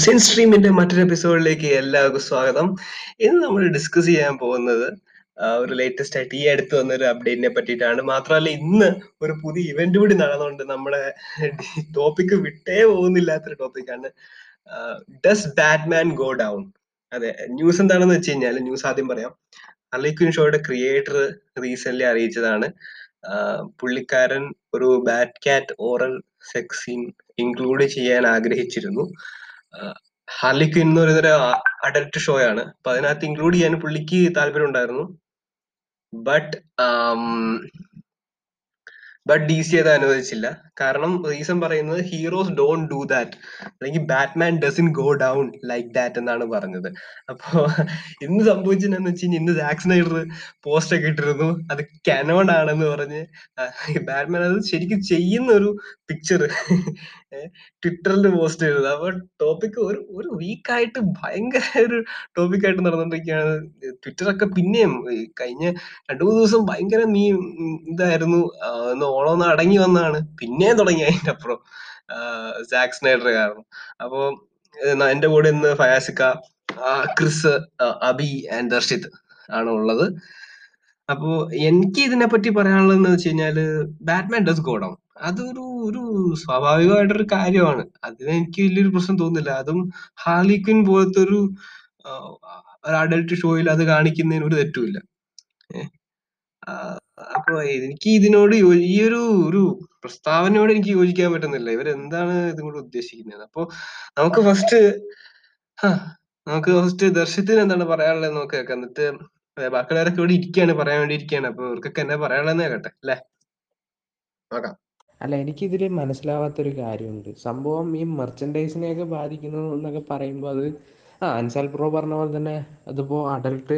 Sin സ്ട്രീമിന്റെ മറ്റൊരു എപ്പിസോഡിലേക്ക് എല്ലാവർക്കും സ്വാഗതം. ഇന്ന് നമ്മൾ ഡിസ്കസ് ചെയ്യാൻ പോകുന്നത് ഒരു ലേറ്റസ്റ്റ് ആയിട്ട് ഈ അടുത്ത് വന്ന ഒരു അപ്ഡേറ്റിനെ പറ്റിയിട്ടാണ്. മാത്രമല്ല ഇന്ന് ഒരു പുതിയ ഇവന്റ് കൂടി നടന്നുകൊണ്ട് നമ്മുടെ ടോപ്പിക്ക് വിട്ടേ പോകുന്നില്ലാത്തൊരു ടോപ്പിക്കാണ് ഡസ് ബാറ്റ്മാൻ ഗോ ഡൗൺ അതെ ന്യൂസ് എന്താണെന്ന് വെച്ച് കഴിഞ്ഞാൽ ന്യൂസ് ആദ്യം പറയാം. അർലിക്വിൻ ഷോയുടെ ക്രിയേറ്റർ റീസെന്റ് അറിയിച്ചതാണ്. പുള്ളിക്കാരൻ ഒരു ബാറ്റ് കാറ്റ് ഓറൽ സെക്സ് സീൻ ഇൻക്ലൂഡ് ചെയ്യാൻ ആഗ്രഹിച്ചിരുന്നു. ഹാർലി ക്വിൻ എന്ന് പറയുന്ന ഒരു അഡൽട്ട് ഷോ ആണ് അപ്പൊ അതിനകത്ത് ഇൻക്ലൂഡ് ചെയ്യാൻ പുള്ളിക്ക് താല്പര്യം ഉണ്ടായിരുന്നു ബട്ട് ബട്ട് ഡി സി അത് അനുവദിച്ചില്ല. കാരണം റീസൺ പറയുന്നത് ഹീറോസ് ഡോണ്ട് ഡു ദാറ്റ് അല്ലെങ്കിൽ Batman doesn't go down like that എന്നാണ് പറഞ്ഞത്. അപ്പോ ഇന്ന് സംഭവിച്ചതെന്ന് വെച്ച് കഴിഞ്ഞാൽ ഇന്ന് ജാക്സ് നൈഡർ പോസ്റ്റ് ഒക്കെ ഇട്ടിരുന്നു. അത് കനോൺ ആണെന്ന് പറഞ്ഞ് ബാറ്റ്മാൻ അത് ശരിക്കും ചെയ്യുന്ന ഒരു പിക്ചർ ട്വിറ്ററിൽ പോസ്റ്റ് ചെയ്തത്. അപ്പൊ ടോപ്പിക് ഒരു ഒരു വീക്കായിട്ട് ഭയങ്കര ഒരു ടോപ്പിക് ആയിട്ട് നടന്നുകൊണ്ടിരിക്കുകയാണ് ട്വിറ്ററൊക്കെ പിന്നെയും കഴിഞ്ഞ രണ്ടു മൂന്ന് ദിവസം ഭയങ്കര നീ ഇതായിരുന്നു. ഒന്ന് ഓണം ഒന്ന് അടങ്ങി വന്നാണ് പിന്നെയും തുടങ്ങി അതിന്റെ അപ്പുറം സാക്സ് സ്നൈഡർ കാരണം. അപ്പോ എന്റെ കൂടെ ഇന്ന് ഫയാസിക്ക ക്രിസ് അബി ആൻഡ് ദർശിത് ആണ് ഉള്ളത്. അപ്പോ എനിക്ക് ഇതിനെ പറ്റി പറയാനുള്ളത് എന്ന് വെച്ച് കഴിഞ്ഞാൽ ബാറ്റ്മാൻ ഡസ് ഗോ ഡൗൺ അതൊരു ഒരു സ്വാഭാവികമായിട്ടൊരു കാര്യമാണ്. അതിന് എനിക്ക് വലിയൊരു പ്രശ്നം തോന്നുന്നില്ല. അതും ഹാർലി ക്വിൻ പോലത്തെ ഒരു അഡൽട്ട് ഷോയിൽ അത് കാണിക്കുന്നതിന് ഒരു തെറ്റുമില്ല. അപ്പൊ എനിക്ക് ഇതിനോട് ഈ ഒരു ഒരു പ്രസ്താവനയോട് എനിക്ക് യോജിക്കാൻ പറ്റുന്നില്ല. ഇവരെന്താണ് ഇതും കൂടെ ഉദ്ദേശിക്കുന്നത്? അപ്പൊ നമുക്ക് ഫസ്റ്റ് നമുക്ക് ഫസ്റ്റ് ദർശത്തിന് എന്താണ് പറയാനുള്ളത് നമുക്ക് എന്നിട്ട് ബാക്കിയുള്ളവരൊക്കെ ഇവിടെ ഇരിക്കുകയാണ് പറയാൻ വേണ്ടി ഇരിക്കുകയാണ് അപ്പൊ ഇവർക്കൊക്കെ എന്നാ പറയാനുള്ളതെന്ന് കേട്ടെ അല്ലേ? നോക്കാം. അല്ല എനിക്കിതിൽ മനസ്സിലാവാത്തൊരു കാര്യമുണ്ട്. സംഭവം ഈ മെർച്ചൻഡൈസിനെയൊക്കെ ബാധിക്കുന്നു എന്നൊക്കെ പറയുമ്പോൾ അത് ആ അൻസാൽ ബ്രോ പറഞ്ഞ പോലെ തന്നെ അതിപ്പോൾ അഡൽട്ട്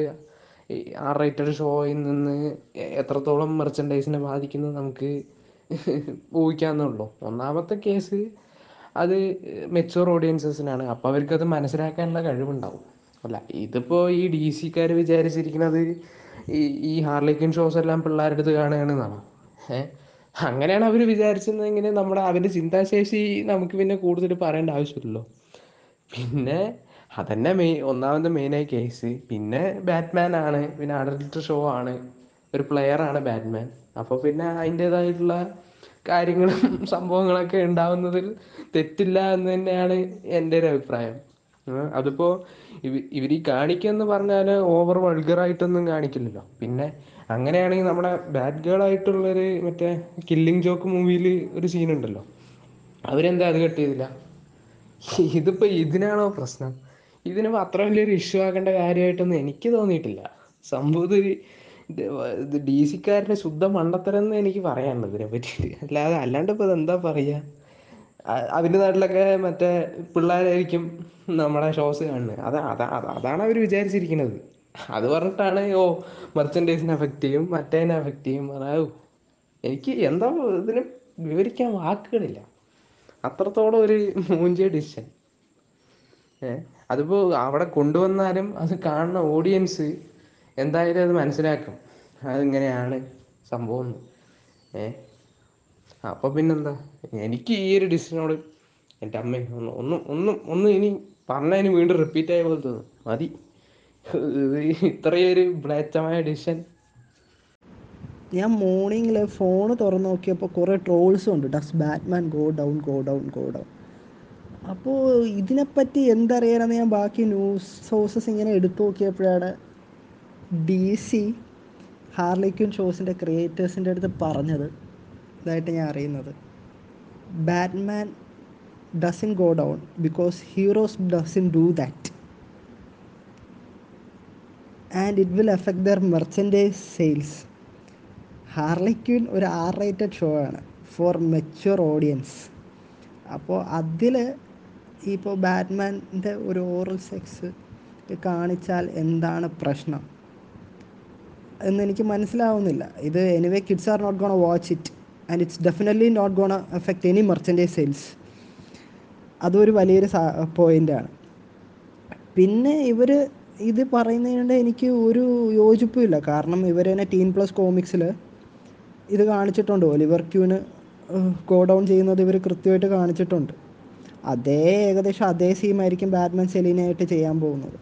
ആർ റേറ്റഡ് ഷോയിൽ നിന്ന് എത്രത്തോളം മെർച്ചൻഡൈസിനെ ബാധിക്കുന്നു നമുക്ക് ഊഹിക്കാവുന്നേ ഉള്ളൂ ഒന്നാമത്തെ കേസ് അത് മെച്ചുവർ ഓഡിയൻസസിനാണ് അപ്പോൾ അവർക്കത് മനസ്സിലാക്കാനുള്ള കഴിവുണ്ടാവും. അല്ല ഇതിപ്പോൾ ഈ ഡി സിക്കാർ വിചാരിച്ചിരിക്കുന്നത് ഈ ഈ ഹാർലിക്കൻ ഷോസ് എല്ലാം പിള്ളേരുടെ അടുത്ത് കാണുകയാണെന്നാണ്? ഏഹ് അങ്ങനെയാണ് അവർ വിചാരിച്ചിരുന്നെങ്കിൽ നമ്മുടെ അവരുടെ ചിന്താശേഷി നമുക്ക് പിന്നെ കൂടുതൽ പറയേണ്ട ആവശ്യമില്ലല്ലോ. പിന്നെ അതന്നെ മെയിൻ ഒന്നാമത്തെ മെയിനായി കേസ് പിന്നെ ബാറ്റ്മാൻ ആണ് പിന്നെ അഡൽട്ട് ഷോ ആണ്. ഒരു പ്ലെയർ ആണ് ബാറ്റ്മാൻ അപ്പോൾ പിന്നെ അതിന്റെതായിട്ടുള്ള കാര്യങ്ങളും സംഭവങ്ങളൊക്കെ ഉണ്ടാവുന്നതിൽ തെറ്റില്ല എന്ന് തന്നെയാണ് എന്റെ ഒരു അഭിപ്രായം. അതിപ്പോൾ അതിപ്പോ ഇവ ഇവർ ഈ കാണിക്കുമെന്ന് പറഞ്ഞാൽ ഓവർ വൾഗറായിട്ടൊന്നും കാണിക്കില്ലല്ലോ. പിന്നെ അങ്ങനെയാണെങ്കിൽ നമ്മുടെ ബാഡ് ഗേൾ ആയിട്ടുള്ളൊരു മറ്റേ കില്ലിംഗ് ജോക്ക് മൂവിയിൽ ഒരു സീനുണ്ടല്ലോ അവരെന്താ അത് കട്ട് ചെയ്തില്ല? ഇതിപ്പോ ഇതിനാണോ പ്രശ്നം? ഇതിന് അത്ര വലിയൊരു ഇഷ്യൂ ആക്കേണ്ട കാര്യമായിട്ടൊന്നും എനിക്ക് തോന്നിയിട്ടില്ല. സംഭവം ഇത് ഇത് ഡി സിക്കാരന്റെ ശുദ്ധ മണ്ടത്തരം എന്ന് എനിക്ക് പറയാനുള്ളത് ഇതിനെ പറ്റിയിട്ട്. അല്ലാതെ അല്ലാണ്ട് ഇപ്പൊ എന്താ പറയാ? അവന്റെ നാട്ടിലൊക്കെ മറ്റേ പിള്ളേരായിരിക്കും നമ്മുടെ ഷോസ് കാണുന്നത്. അതാ അതാ- അതാണ് അവർ വിചാരിച്ചിരിക്കുന്നത്. അത് പറഞ്ഞിട്ടാണ് ഓ മെർച്ചൻഡൈസിനെ എഫക്ട് ചെയ്യും മറ്റേനെ എഫക്ട് ചെയ്യും. അതാവും എനിക്ക് എന്താ ഇതിന് വിവരിക്കാൻ വാക്കുകളില്ല. അത്രത്തോളം ഒരു മൂഞ്ചിയ ഡിസിഷൻ ഏഹ് അതിപ്പോ അവിടെ കൊണ്ടുവന്നാലും അത് കാണുന്ന ഓഡിയൻസ് എന്തായാലും അത് മനസ്സിലാക്കും. അതിങ്ങനെയാണ് സംഭവം. ഏഹ് അപ്പൊ പിന്നെന്താ? എനിക്ക് ഈ ഒരു ഡിസിഷനോട് എന്റെ അമ്മ ഒന്നും ഒന്നും ഒന്നും ഇനി പറഞ്ഞതിന് വീണ്ടും റിപ്പീറ്റ് ആയ പോലെ തോന്നും. മതി. ഇത്രയൊരു മ്ലേച്ഛമായ ഡിസിഷൻ ഞാൻ മോർണിംഗിൽ ഫോൺ തുറന്നു നോക്കിയപ്പോൾ കുറേ ട്രോൾസും ഉണ്ട്. Does Batman go down go down go down അപ്പോൾ ഇതിനെപ്പറ്റി എന്തറിയാനെന്ന് ഞാൻ ബാക്കി ന്യൂസ് സോഴ്സസ് ഇങ്ങനെ എടുത്തു നോക്കിയപ്പോഴാണ് ഡി സി ഹാർലിക്വിൻ ഷോസിന്റെ ക്രിയേറ്റേഴ്സിന്റെ അടുത്ത് പറഞ്ഞത്. ഇതായിട്ട് ഞാൻ അറിയുന്നത്. Batman doesn't go down because heroes doesn't do that and it will affect their merchandise sales Harley Quinn ഒരു ആർ റേറ്റഡ് ഷോ ആണ് ഫോർ മെച്യൂർ ഓഡിയൻസ് അപ്പോൾ അതിൽ ഇപ്പോൾ ബാറ്റ്മാന്റെ ഒരു ഓറൽ സെക്സ് കാണിച്ചാൽ എന്താണ് പ്രശ്നം? എന്നെനിക്ക് മനസ്സിലാവുന്നില്ല. ഇത് anyway kids are not gonna watch it and it's definitely not gonna affect any merchandise sales അതൊരു വലിയൊരു പോയിന്റാണ് പിന്നെ ഇവർ ഇത് പറയുന്നതിനുണ്ട് എനിക്ക് ഒരു യോജിപ്പുമില്ല കാരണം ഇവർ തന്നെ ടീൻ പ്ലസ് കോമിക്സിൽ ഇത് കാണിച്ചിട്ടുണ്ട്. ഒലിവർ ക്യൂന് ഗോ ഡൗൺ ചെയ്യുന്നത് ഇവർ കൃത്യമായിട്ട് കാണിച്ചിട്ടുണ്ട്. അതേ ഏകദേശം അതേ സീമായിരിക്കും ബാറ്റ്മാൻ സെലീനായിട്ട് ചെയ്യാൻ പോകുന്നത്.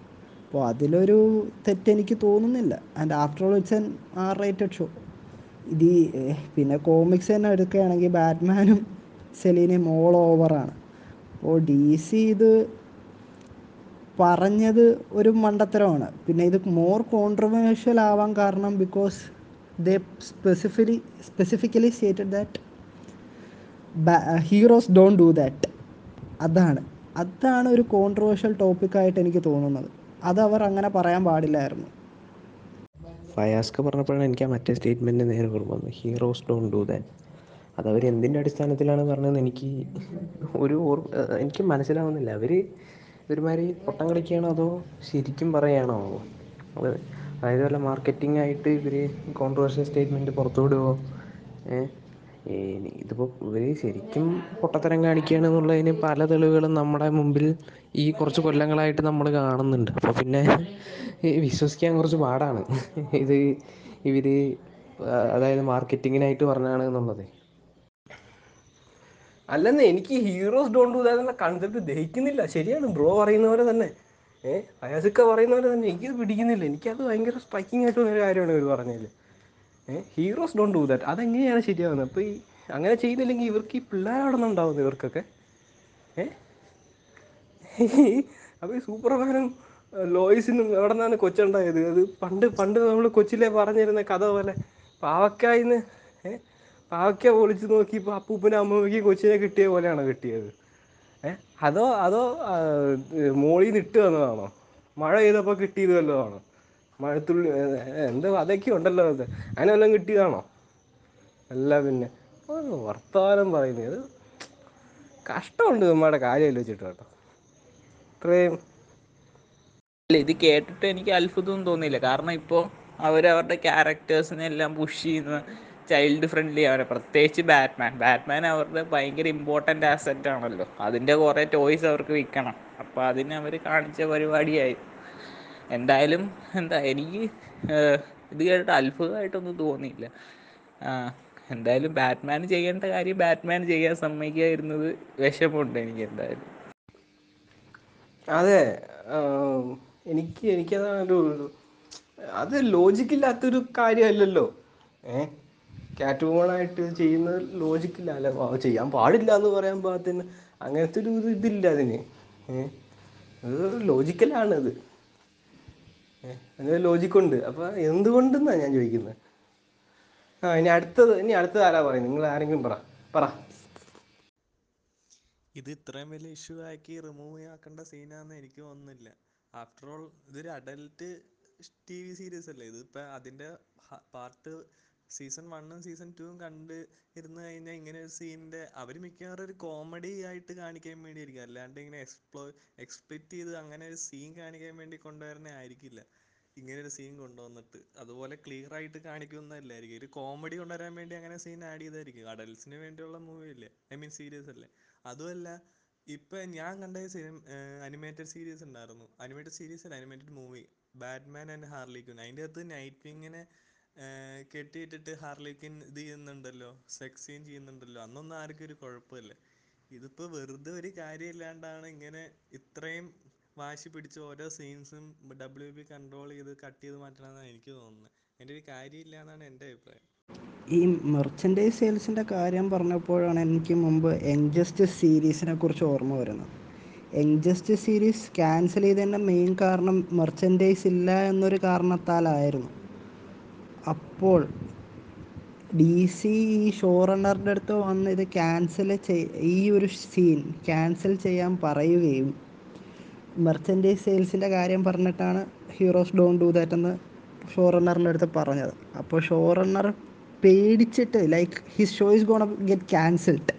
അപ്പോൾ അതിലൊരു തെറ്റെനിക്ക് തോന്നുന്നില്ല. And after all it's an R rated show ഇത് പിന്നെ കോമിക്സ് തന്നെ എടുക്കുകയാണെങ്കിൽ ബാറ്റ്മാനും സെലീനയും ഓൾ ഓവറാണ് അപ്പോൾ ഡി സി ഇത് പറഞ്ഞത് ഒരു മണ്ടത്തരമാണ്. പിന്നെ ഇത് മോർ കോൺട്രവേഴ്ഷ്യൽ ആവാൻ കാരണം because they specifically specifically stated that heroes don't do that അതാണ്. അതാണ് ഒരു കോൺട്രവേഴ്ഷ്യൽ ടോപ്പിക്കായിട്ട് എനിക്ക് തോന്നുന്നത്. അത് അവർ അങ്ങനെ പറയാൻ പാടില്ലായിരുന്നു. ഫയാസ്ക പറഞ്ഞപ്പോഴാണ് എനിക്ക് ആ മറ്റേ സ്റ്റേറ്റ്മെന്റ് നേരെ ഓർമ്മ വന്നത്. ഹീറോസ് ഡോണ്ട് ഡു ദാറ്റ് അത് അവർ എന്തിന്റെ അടിസ്ഥാനത്തിലാണ് പറഞ്ഞതെന്ന് എനിക്ക് ഒരു എനിക്ക് മനസ്സിലാവുന്നില്ല. അവർ ഒരുമാതിരി പൊട്ടം കളിക്കുകയാണോ അതോ ശരിക്കും പറയുകയാണോ അത് അതായത് വല്ല മാർക്കറ്റിംഗ് ആയിട്ട് ഇവർ കോൺട്രവേഴ്ഷ്യൽ സ്റ്റേറ്റ്മെന്റ് പുറത്തു വിടുമോ ഇതിപ്പോൾ ഇവർ ശരിക്കും പൊട്ടത്തരം കാണിക്കുകയാണ് എന്നുള്ളതിന് പല തെളിവുകളും നമ്മുടെ മുമ്പിൽ ഈ കുറച്ച് കൊല്ലങ്ങളായിട്ട് നമ്മൾ കാണുന്നുണ്ട്. അപ്പോൾ പിന്നെ വിശ്വസിക്കാൻ കുറച്ച് പാടാണ്. ഇത് ഇവർ അതായത് മാർക്കറ്റിങ്ങിനായിട്ട് പറഞ്ഞാണ് എന്നുള്ളത്. അല്ലെന്ന് എനിക്ക് ഹീറോസ് ഡോണ്ട് ഡു ദാറ്റ് എന്ന കൺസെപ്റ്റ് ദഹിക്കുന്നില്ല. ശരിയാണ് ബ്രോ പറയുന്ന പോലെ തന്നെ. ഏഹ് അയാസൊക്കെ പറയുന്ന പോലെ തന്നെ. എനിക്കത് പിടിക്കുന്നില്ല. എനിക്കത് ഭയങ്കര സ്ട്രൈക്കിംഗ് ആയിട്ടുള്ള ഒരു കാര്യമാണ് ഇവർ പറഞ്ഞതിൽ ഏഹ് ഹീറോസ് ഡോണ്ട് ഡു ദാറ്റ് അതെങ്ങനെയാണ് ശരിയാവുന്നത്? അപ്പോൾ ഈ അങ്ങനെ ചെയ്യുന്നില്ലെങ്കിൽ ഇവർക്ക് ഈ പിള്ളേരവിടെ നിന്ന് ഉണ്ടാവുന്നത് ഇവർക്കൊക്കെ. ഏഹ് അപ്പോൾ ഈ സൂപ്പർമാനും ലോയിസിനും എവിടെ നിന്നാണ് കൊച്ചുണ്ടായത്? അത് പണ്ട് പണ്ട് നമ്മൾ കൊച്ചിലെ പറഞ്ഞിരുന്ന കഥ പോലെ പാവക്കായിന്ന് ഏ ഒളിച്ചു നോക്കിയപ്പോൾ അപ്പൂപ്പനും അമ്മൂമ്മയ്ക്കും കൊച്ചിനെ കിട്ടിയ പോലെയാണോ കിട്ടിയത്? ഏഹ് അതോ അതോ മോളിൽ നിന്ന് വന്നതാണോ? മഴ ചെയ്തപ്പോൾ കിട്ടിയത് വല്ലതാണോ മഴത്തുള്ളി എന്തോ അതൊക്കെ ഉണ്ടല്ലോ അത്. അങ്ങനെ വല്ലതും കിട്ടിയതാണോ? അല്ല പിന്നെ. വർത്തമാനം പറയുന്നത് കഷ്ടമുണ്ട് നമ്മുടെ കാര്യം വെച്ചിട്ട് കേട്ടോ. ഇത്രയും അല്ല ഇത് കേട്ടിട്ട് എനിക്ക് അത്ഭുതമൊന്നും തോന്നിയില്ല. കാരണം ഇപ്പോൾ അവരവരുടെ ക്യാരക്ടേഴ്സിനെ എല്ലാം പുഷ് ചെയ്യുന്ന ചൈൽഡ് ഫ്രണ്ട്ലി ആണ് പ്രത്യേകിച്ച് ബാറ്റ്മാൻ ബാറ്റ്മാൻ അവരുടെ ഭയങ്കര ഇമ്പോർട്ടന്റ് ആസെറ്റ് ആണല്ലോ. അതിന്റെ കുറേ ടോയ്സ് അവർക്ക് വിൽക്കണം. അപ്പോൾ അതിന് അവർ കാണിച്ച പരിപാടിയായി. എന്തായാലും എന്താ എനിക്ക് ഏഹ്, ഇത് കേട്ടിട്ട് അത്ഭുതമായിട്ടൊന്നും തോന്നിയില്ല. എന്തായാലും ബാറ്റ്മാൻ ചെയ്യേണ്ട കാര്യം ബാറ്റ്മാൻ ചെയ്യാൻ സമ്മതിക്കാതിരുന്നത് വിഷമമുണ്ട് എനിക്ക് എന്തായാലും. അതെ എനിക്ക് എനിക്കതാണ് ഒരു അത് ലോജിക്കില്ലാത്തൊരു കാര്യമല്ലല്ലോ. ഏ കാറ്റ് ചെയ്യുന്ന ലോജിക്കില്ല അല്ല ചെയ്യാൻ പാടില്ല എന്ന് പറയാൻ പാകത്തിന് അങ്ങനത്തെ ഒരു ഇത് ഇതില്ല അതിന്. അത് ലോജിക്കലാണ് അത്. ഏ? അതിന് ലോജിക്കുണ്ട് അപ്പോൾ എന്തുകൊണ്ടെന്നാണ് ഞാൻ ചോദിക്കുന്നത് ആ ഇനി അടുത്തത് ഇനി അടുത്തത് ആരാ പറയും നിങ്ങൾ ആരെങ്കിലും പറ. പറ. ഇത് ഇത്രയും വലിയ ഇഷ്യൂ ആക്കി റിമൂവ് ആക്കേണ്ട സീനാന്ന് എനിക്ക് തോന്നുന്നില്ല. ആഫ്റ്റർ ഓൾ ഇതൊരു അഡൽട്ട് ടി വി സീരീസ് അല്ലേ? ഇതിപ്പോൾ അതിന്റെ പാർട്ട് സീസൺ വണ്ണും സീസൺ ടൂവും കണ്ട് ഇരുന്ന് കഴിഞ്ഞാൽ ഇങ്ങനെ ഒരു സീനിന്റെ അവർ മിക്കവാറും ഒരു കോമഡി ആയിട്ട് കാണിക്കാൻ വേണ്ടിയായിരിക്കും. അല്ലാണ്ട് ഇങ്ങനെ എക്സ്പ്ലോ എക്സ്പ്ലിറ്റ് ചെയ്ത് അങ്ങനെ ഒരു സീൻ കാണിക്കാൻ വേണ്ടി കൊണ്ടുവരുന്ന ആയിരിക്കില്ല. ഇങ്ങനെ ഒരു സീൻ കൊണ്ടുവന്നിട്ട്. അതുപോലെ ക്ലിയർ ആയിട്ട് കാണിക്കുന്നതല്ലായിരിക്കും. ഒരു കോമഡി കൊണ്ടുവരാൻ വേണ്ടി അങ്ങനെ സീൻ ആഡ് ചെയ്തായിരിക്കും. അഡൽസിന് വേണ്ടിയുള്ള മൂവി അല്ലേ ഐ മീൻ സീരീസ് അല്ലേ? അതുമല്ല ഇപ്പൊ ഞാൻ കണ്ട സിനിമ അനിമേറ്റഡ് സീരീസ് ഉണ്ടായിരുന്നു. അനിമേറ്റഡ് സീരീസ് അല്ല animated movie. Batman and Harley Quinn അതിന്റെ അകത്ത് നൈറ്റ് വിങ്ങിനെ കെട്ടിയിട്ടിട്ട് ഹാർലിക്കിൻ ഇത് ചെയ്യുന്നുണ്ടല്ലോ സെക്സ് സീൻ ചെയ്യുന്നുണ്ടല്ലോ അന്നൊന്നും ആർക്കും ഒരു കുഴപ്പമില്ല. ഇതിപ്പോ വെറുതെ ഒരു കാര്യമില്ലാണ്ടാണ് ഇങ്ങനെ ഇത്രയും വാശി പിടിച്ച് ഓരോ സീൻസും ഡബ്ല്യു ബി കൺട്രോൾ ചെയ്ത് കട്ട് ചെയ്ത് മാറ്റണമെന്നാണ് എനിക്ക് തോന്നുന്നത്. അതിന്റെ ഒരു കാര്യമില്ല എന്നാണ് എന്റെ അഭിപ്രായം. ഈ മെർച്ചൻഡൈസ് സെയിൽസിന്റെ കാര്യം പറഞ്ഞപ്പോഴാണ് എനിക്ക് മുമ്പ് എൻജസ്റ്റിസ് സീരീസിനെ കുറിച്ച് ഓർമ്മ വരുന്നത്. എൻജസ്റ്റിസ് സീരീസ് ക്യാൻസൽ ചെയ്തതിന്റെ മെയിൻ കാരണം മെർച്ചൻഡൈസ് ഇല്ല എന്നൊരു കാരണത്താലായിരുന്നു. അപ്പോൾ ഡി സി ഈ ഷോ റണ്ണറിന്റെ അടുത്ത് വന്ന് ഇത് ക്യാൻസൽ ചെയ് ഈ ഒരു സീൻ ക്യാൻസൽ ചെയ്യാൻ പറയുകയും മെർച്ചൻഡൈസ് സെയിൽസിന്റെ കാര്യം പറഞ്ഞിട്ടാണ് ഹീറോസ് ഡോൺ ഡു ദാറ്റ് എന്ന് ഷോ റണ്ണറിന്റെ അടുത്ത് പറഞ്ഞത്. അപ്പോൾ ഷോ റണ്ണർ പേടിച്ചിട്ട് like his show is gonna get cancelled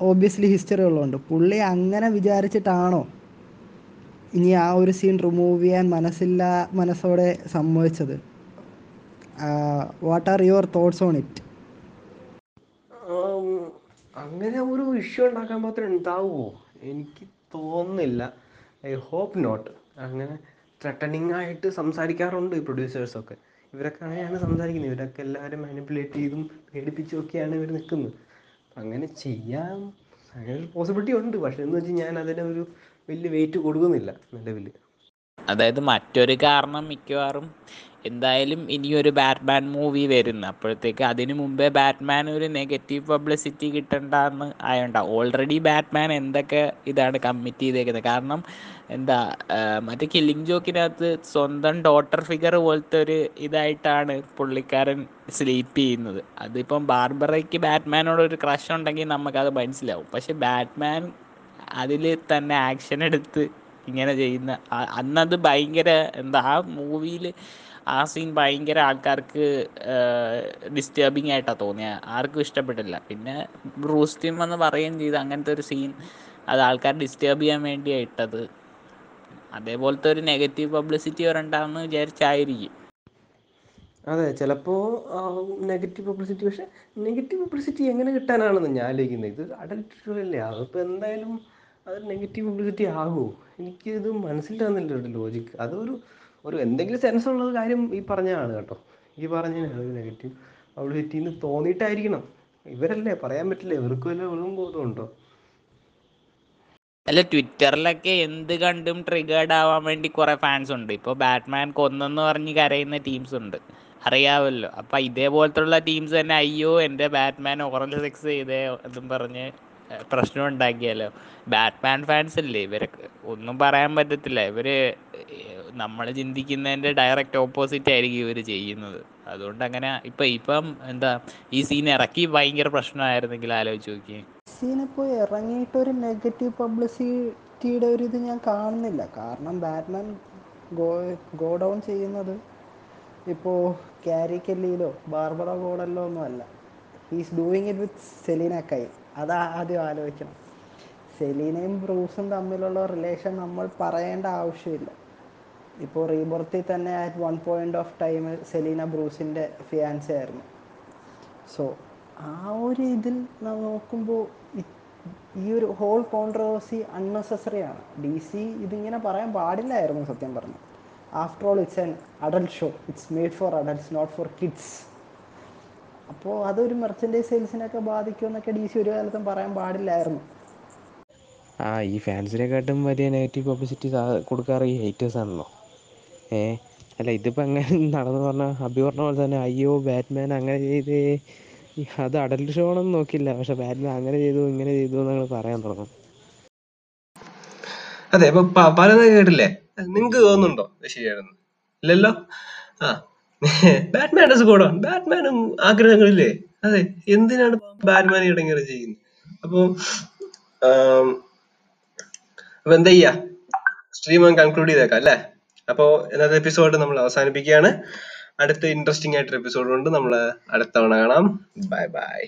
obviously history ഉള്ളതുകൊണ്ട്. പുള്ളി അങ്ങനെ വിചാരിച്ചിട്ടാണോ ഇനി ആ ഒരു സീൻ റിമൂവ് ചെയ്യാൻ മനസ്സില്ല മനസ്സോടെ സമ്മതിച്ചത്? What are your thoughts on it അങ്ങനെ ഒരു ഇഷ്യൂ ഉണ്ടാക്കാൻ മാത്രം ഉണ്ടാവുമോ എനിക്ക് തോന്നുന്നില്ല. ഐ ഹോപ്പ് നോട്ട് അങ്ങനെ ത്രട്ടനിങ് ആയിട്ട് സംസാരിക്കാറുണ്ട് ഈ പ്രൊഡ്യൂസേഴ്സൊക്കെ ഇവരൊക്കെ അങ്ങനെയാണ് സംസാരിക്കുന്നത്. ഇവരൊക്കെ എല്ലാവരും മാനിപ്പുലേറ്റ് ചെയ്തും പേടിപ്പിച്ചും ഒക്കെയാണ് ഇവർ നിൽക്കുന്നത്. അങ്ങനെ ചെയ്യാൻ അങ്ങനെ ഒരു പോസിബിലിറ്റി ഉണ്ട്. പക്ഷേ എന്ന് വെച്ചാൽ ഞാൻ അതിനെ ഒരു വലിയ വെയിറ്റ് കൊടുക്കുന്നില്ല നിലവിൽ അതായത് മറ്റൊരു കാരണം മിക്കവാറും എന്തായാലും ഇനിയൊരു ബാറ്റ്മാൻ മൂവി വരുന്നു അപ്പോഴത്തേക്ക് അതിനു മുമ്പേ ബാറ്റ്മാൻ ഒരു നെഗറ്റീവ് പബ്ലിസിറ്റി കിട്ടണ്ടെന്ന് ആയോണ്ടാവും ഓൾറെഡി ബാറ്റ്മാൻ എന്തൊക്കെ ഇതാണ് കമ്മിറ്റ് ചെയ്തേക്കുന്നത് കാരണം എന്താ മറ്റേ കില്ലിംഗ് ജോക്കിനകത്ത് സ്വന്തം ഡോട്ടർ ഫിഗർ പോലത്തെ ഒരു ഇതായിട്ടാണ് പുള്ളിക്കാരൻ സ്ലീപ്പ് ചെയ്യുന്നത്. അതിപ്പം ബാർബറയ്ക്ക് ബാറ്റ്മാനോടൊരു ക്രഷ് ഉണ്ടെങ്കിൽ നമുക്കത് മനസ്സിലാവും. പക്ഷെ ബാറ്റ്മാൻ അതിൽ തന്നെ ആക്ഷൻ എടുത്ത് ഇങ്ങനെ ചെയ്യുന്ന അന്നത് ഭയങ്കര എന്താ ആ മൂവിയിൽ ആ സീൻ ഭയങ്കര ആൾക്കാർക്ക് ഡിസ്റ്റർബിങ് ആയിട്ടാണ് തോന്നിയത് ആർക്കും ഇഷ്ടപ്പെട്ടില്ല. പിന്നെ ബ്രൂസ് ടീം വന്ന് പറയുകയും ചെയ്ത് അങ്ങനത്തെ ഒരു സീൻ അത് ആൾക്കാർ ഡിസ്റ്റർബ് ചെയ്യാൻ വേണ്ടിയാണ് ഇട്ടത്. അതേപോലത്തെ ഒരു നെഗറ്റീവ് പബ്ലിസിറ്റി വരണ്ടാന്ന് വിചാരിച്ചായിരിക്കും. അതെ ചിലപ്പോൾ നെഗറ്റീവ് പബ്ലിസിറ്റി പക്ഷെ നെഗറ്റീവ് പബ്ലിസിറ്റി എങ്ങനെ കിട്ടാനാണെന്ന് ഞാൻ ആലോചിക്കുന്നത് ഇത് അഡൽട്ടല്ലേ അതിപ്പോൾ എന്തായാലും അത് നെഗറ്റീവ് പബ്ലിസിറ്റി ആകുമോ എനിക്കിത് മനസ്സിലാകുന്നില്ല ഒരു ലോജിക്ക് അതൊരു ഒരു എന്തെങ്കിലും സെൻസ് ഉള്ള കാര്യം ഈ പറഞ്ഞതാണ് കേട്ടോ. ഈ പറഞ്ഞതിനാണ് ഒരു നെഗറ്റീവ് പബ്ലിസിറ്റി എന്ന് തോന്നിയിട്ടായിരിക്കണം. ഇവരല്ലേ പറയാൻ പറ്റില്ല. ഇവർക്ക് വല്ല വെറും ബോധമുണ്ടോ അല്ല ട്വിറ്ററിലൊക്കെ എന്ത് കണ്ടും ട്രിഗേർഡ് ആവാൻ വേണ്ടി കുറെ ഫാൻസ് ഉണ്ട്. ഇപ്പോൾ ബാറ്റ്മാൻ കൊന്നെന്ന് പറഞ്ഞ് കരയുന്ന ടീംസ് ഉണ്ട്. അറിയാമല്ലോ അപ്പം ഇതേപോലത്തുള്ള ടീംസ് തന്നെ അയ്യോ എന്റെ ബാറ്റ്മാൻ ഓറൽ സെക്സ് ചെയ്തേ എന്നും പറഞ്ഞ് പ്രശ്നം ഉണ്ടാക്കിയാലോ ബാറ്റ്മാൻ ഫാൻസ് അല്ലേ ഇവരൊക്കെ ഒന്നും പറയാൻ പറ്റത്തില്ല. ഇവർ നമ്മൾ ചിന്തിക്കുന്നതിന്റെ ഡയറക്റ്റ് ഓപ്പോസിറ്റ് ആയിരിക്കും ഇവർ ചെയ്യുന്നത്. അതുകൊണ്ട് അങ്ങനെ ഇപ്പം ഇപ്പം എന്താ ഈ സീൻ ഇറക്കി ഭയങ്കര പ്രശ്നമായിരുന്നെങ്കിൽ ആലോചിച്ച് നോക്കിയേ. സീനിപ്പോൾ ഇറങ്ങിയിട്ടൊരു നെഗറ്റീവ് പബ്ലിസിറ്റിയുടെ ഒരു ഇത് ഞാൻ കാണുന്നില്ല. കാരണം ബാറ്റ്മാൻ ഗോ ഗോ ഡൗൺ ചെയ്യുന്നത് ഇപ്പോൾ ക്യാരി കെല്ലിയിലോ ബാർബറ ഗോഡല്ലോ ഒന്നും അല്ല he's doing it with Selina Kyle അത് ആദ്യം ആലോചിക്കണം. സെലീനയും ബ്രൂസും തമ്മിലുള്ള റിലേഷൻ നമ്മൾ പറയേണ്ട ആവശ്യമില്ല. ഇപ്പോൾ റീബർത്തിൽ തന്നെ at one point of time Selina ബ്രൂസിന്റെ fiance ആയിരുന്നു. സോ ആ ഒരു ഇതിൽ നോക്കുമ്പോൾ ഈ ഒരു ഹോൾ കോൺട്രവേഴ്സി അൺനെസസറിയാണ് ഡി സി ഇതിങ്ങനെ പറയാൻ പാടില്ലായിരുന്നു സത്യം പറഞ്ഞു after all it's an adult show it's made for adults not for kids അപ്പോൾ അതൊരു മെർച്ചൻഡൈസ് സെയിൽസിനൊക്കെ ബാധിക്കുമെന്നൊക്കെ ഡി സി ഒരു കാലത്തും പറയാൻ പാടില്ലായിരുന്നു. ആ ഈ ഫാൻസിനെക്കാട്ടും വലിയ നെഗറ്റീവ് പബ്ലിസിറ്റി കൊടുക്കാറ് ഈ ഹേറ്റേഴ്സ് ആണല്ലോ. ഏ അല്ല ഇതിപ്പോൾ അങ്ങനെ നടന്നു പറഞ്ഞാൽ അഭി പറഞ്ഞ പോലെ തന്നെ അയ്യോ ബാറ്റ്മാൻ അങ്ങനെ ചെയ്ത്. അത് അഡൽട്ട് ഷോ ആണെന്ന് നോക്കില്ല പക്ഷെ ബാറ്റ്മാൻ അങ്ങനെ ചെയ്തു ഇങ്ങനെ ചെയ്തു എന്നങ്ങൾ പറയാൻ തുടങ്ങും. അതെ അപ്പൊ പറയുന്നത് പലതും കേട്ടില്ലേ? നിങ്ങക്ക് തോന്നുന്നുണ്ടോ ശരിയായിരുന്നു ശരിയാണെന്ന്? ഇല്ലല്ലോ? ആ. ബാറ്റ്മാൻ ഡസ് ബാറ്റ്മാനും ആഗ്രഹങ്ങളില്ലേ? അതെ. എന്തിനാണ് ബാറ്റ്മാൻ ഇടങ്ങേറി ചെയ്യുന്നത്? അപ്പൊ അപ്പൊ എന്താ ചെയ്യാ? സ്ട്രീം കൺക്ലൂഡ് ചെയ്തേക്കാം അല്ലേ? അപ്പോ ഇന്നത്തെ എപ്പിസോഡ് നമ്മൾ അവസാനിപ്പിക്കുകയാണ്. അടുത്ത ഇൻട്രസ്റ്റിംഗ് ആയിട്ടൊരു എപ്പിസോഡ് കൊണ്ട് നമ്മൾ അടുത്ത തവണ കാണാം. Bye bye